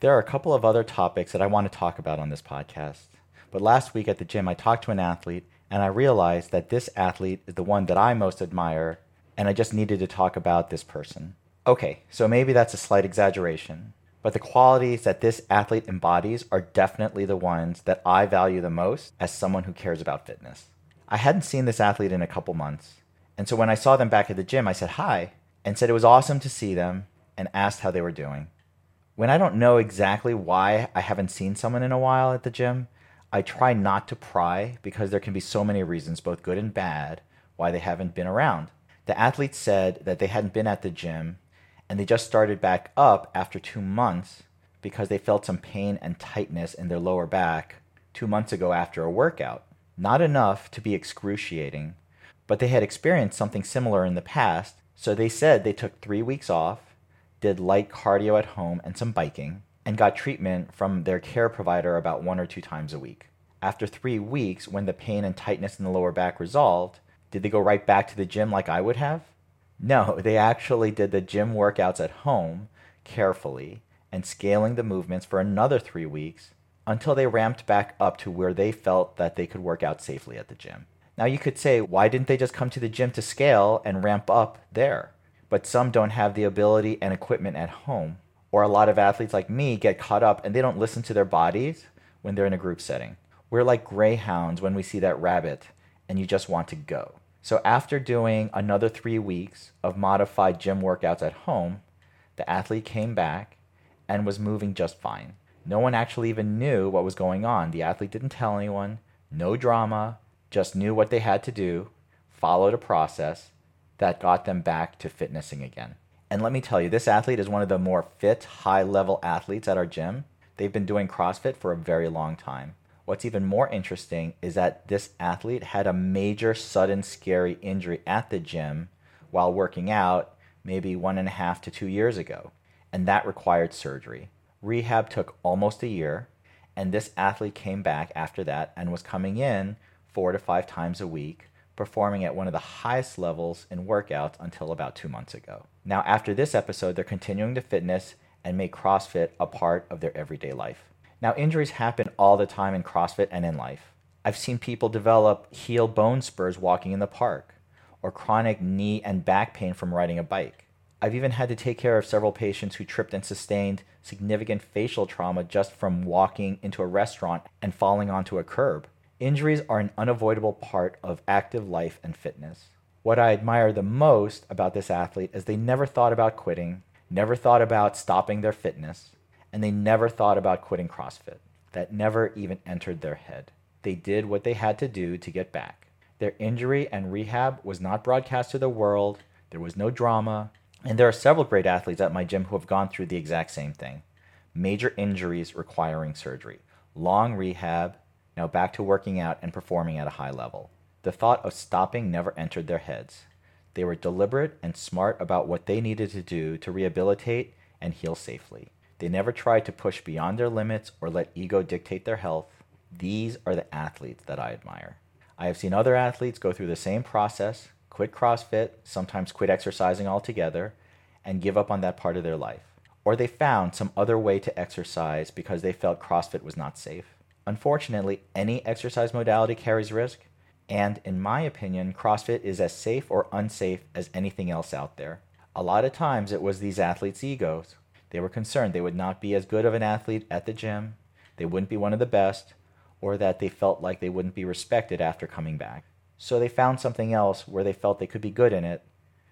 There are a couple of other topics that I want to talk about on this podcast. But last week at the gym, I talked to an athlete and I realized that this athlete is the one that I most admire, and I just needed to talk about this person. Okay, so maybe that's a slight exaggeration, but the qualities that this athlete embodies are definitely the ones that I value the most as someone who cares about fitness. I hadn't seen this athlete in a couple months, and so when I saw them back at the gym, I said hi and said it was awesome to see them and asked how they were doing. When I don't know exactly why I haven't seen someone in a while at the gym, I try not to pry because there can be so many reasons, both good and bad, why they haven't been around. The athlete said that they hadn't been at the gym and they just started back up after two months because they felt some pain and tightness in their lower back two months ago after a workout. Not enough to be excruciating, but they had experienced something similar in the past, so they said they took three weeks off, did light cardio at home and some biking, and got treatment from their care provider about one or two times a week. After three weeks, when the pain and tightness in the lower back resolved, did they go right back to the gym like I would have? No, they actually did the gym workouts at home carefully and scaling the movements for another three weeks until they ramped back up to where they felt that they could work out safely at the gym. Now, you could say, why didn't they just come to the gym to scale and ramp up there? But some don't have the ability and equipment at home. Or a lot of athletes like me get caught up and they don't listen to their bodies when they're in a group setting. We're like greyhounds when we see that rabbit and you just want to go. So, after doing another three weeks of modified gym workouts at home, the athlete came back and was moving just fine. No one actually even knew what was going on. The athlete didn't tell anyone, no drama, just knew what they had to do, followed a process that got them back to fitnessing again. And let me tell you, this athlete is one of the more fit, high level athletes at our gym. They've been doing CrossFit for a very long time. What's even more interesting is that this athlete had a major, sudden, scary injury at the gym while working out maybe one and a half to two years ago, and that required surgery. Rehab took almost a year, and this athlete came back after that and was coming in four to five times a week, performing at one of the highest levels in workouts until about two months ago. Now, after this episode, they're continuing to fitness and make CrossFit a part of their everyday life. Now, injuries happen all the time in CrossFit and in life. I've seen people develop heel bone spurs walking in the park, or chronic knee and back pain from riding a bike. I've even had to take care of several patients who tripped and sustained significant facial trauma just from walking into a restaurant and falling onto a curb. Injuries are an unavoidable part of active life and fitness. What I admire the most about this athlete is they never thought about quitting, never thought about stopping their fitness, and they never thought about quitting CrossFit. That never even entered their head. They did what they had to do to get back. Their injury and rehab was not broadcast to the world, there was no drama, and there are several great athletes at my gym who have gone through the exact same thing major injuries requiring surgery, long rehab, now back to working out and performing at a high level. The thought of stopping never entered their heads. They were deliberate and smart about what they needed to do to rehabilitate and heal safely. They never tried to push beyond their limits or let ego dictate their health. These are the athletes that I admire. I have seen other athletes go through the same process, quit CrossFit, sometimes quit exercising altogether, and give up on that part of their life. Or they found some other way to exercise because they felt CrossFit was not safe. Unfortunately, any exercise modality carries risk, and in my opinion, CrossFit is as safe or unsafe as anything else out there. A lot of times it was these athletes' egos. They were concerned they would not be as good of an athlete at the gym, they wouldn't be one of the best, or that they felt like they wouldn't be respected after coming back. So they found something else where they felt they could be good in it,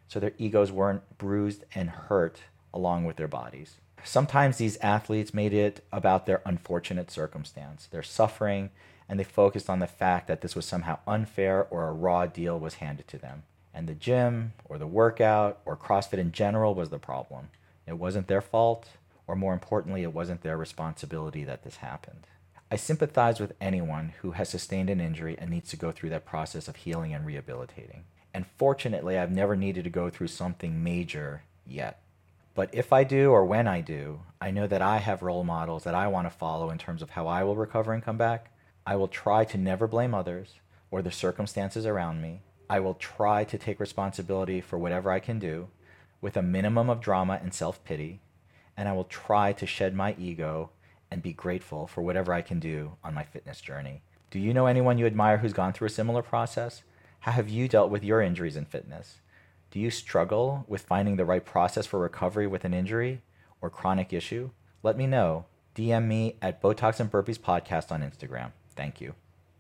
so their egos weren't bruised and hurt along with their bodies. Sometimes these athletes made it about their unfortunate circumstance, their suffering, and they focused on the fact that this was somehow unfair or a raw deal was handed to them. And the gym, or the workout, or CrossFit in general was the problem. It wasn't their fault, or more importantly, it wasn't their responsibility that this happened. I sympathize with anyone who has sustained an injury and needs to go through that process of healing and rehabilitating. And fortunately, I've never needed to go through something major yet. But if I do or when I do, I know that I have role models that I want to follow in terms of how I will recover and come back. I will try to never blame others or the circumstances around me. I will try to take responsibility for whatever I can do with a minimum of drama and self pity. and I will try to shed my ego and be grateful for whatever I can do on my fitness journey. Do you know anyone you admire who's gone through a similar process? How have you dealt with your injuries in fitness? Do you struggle with finding the right process for recovery with an injury or chronic issue? Let me know. DM me at Botox and Burpees Podcast on Instagram. Thank you.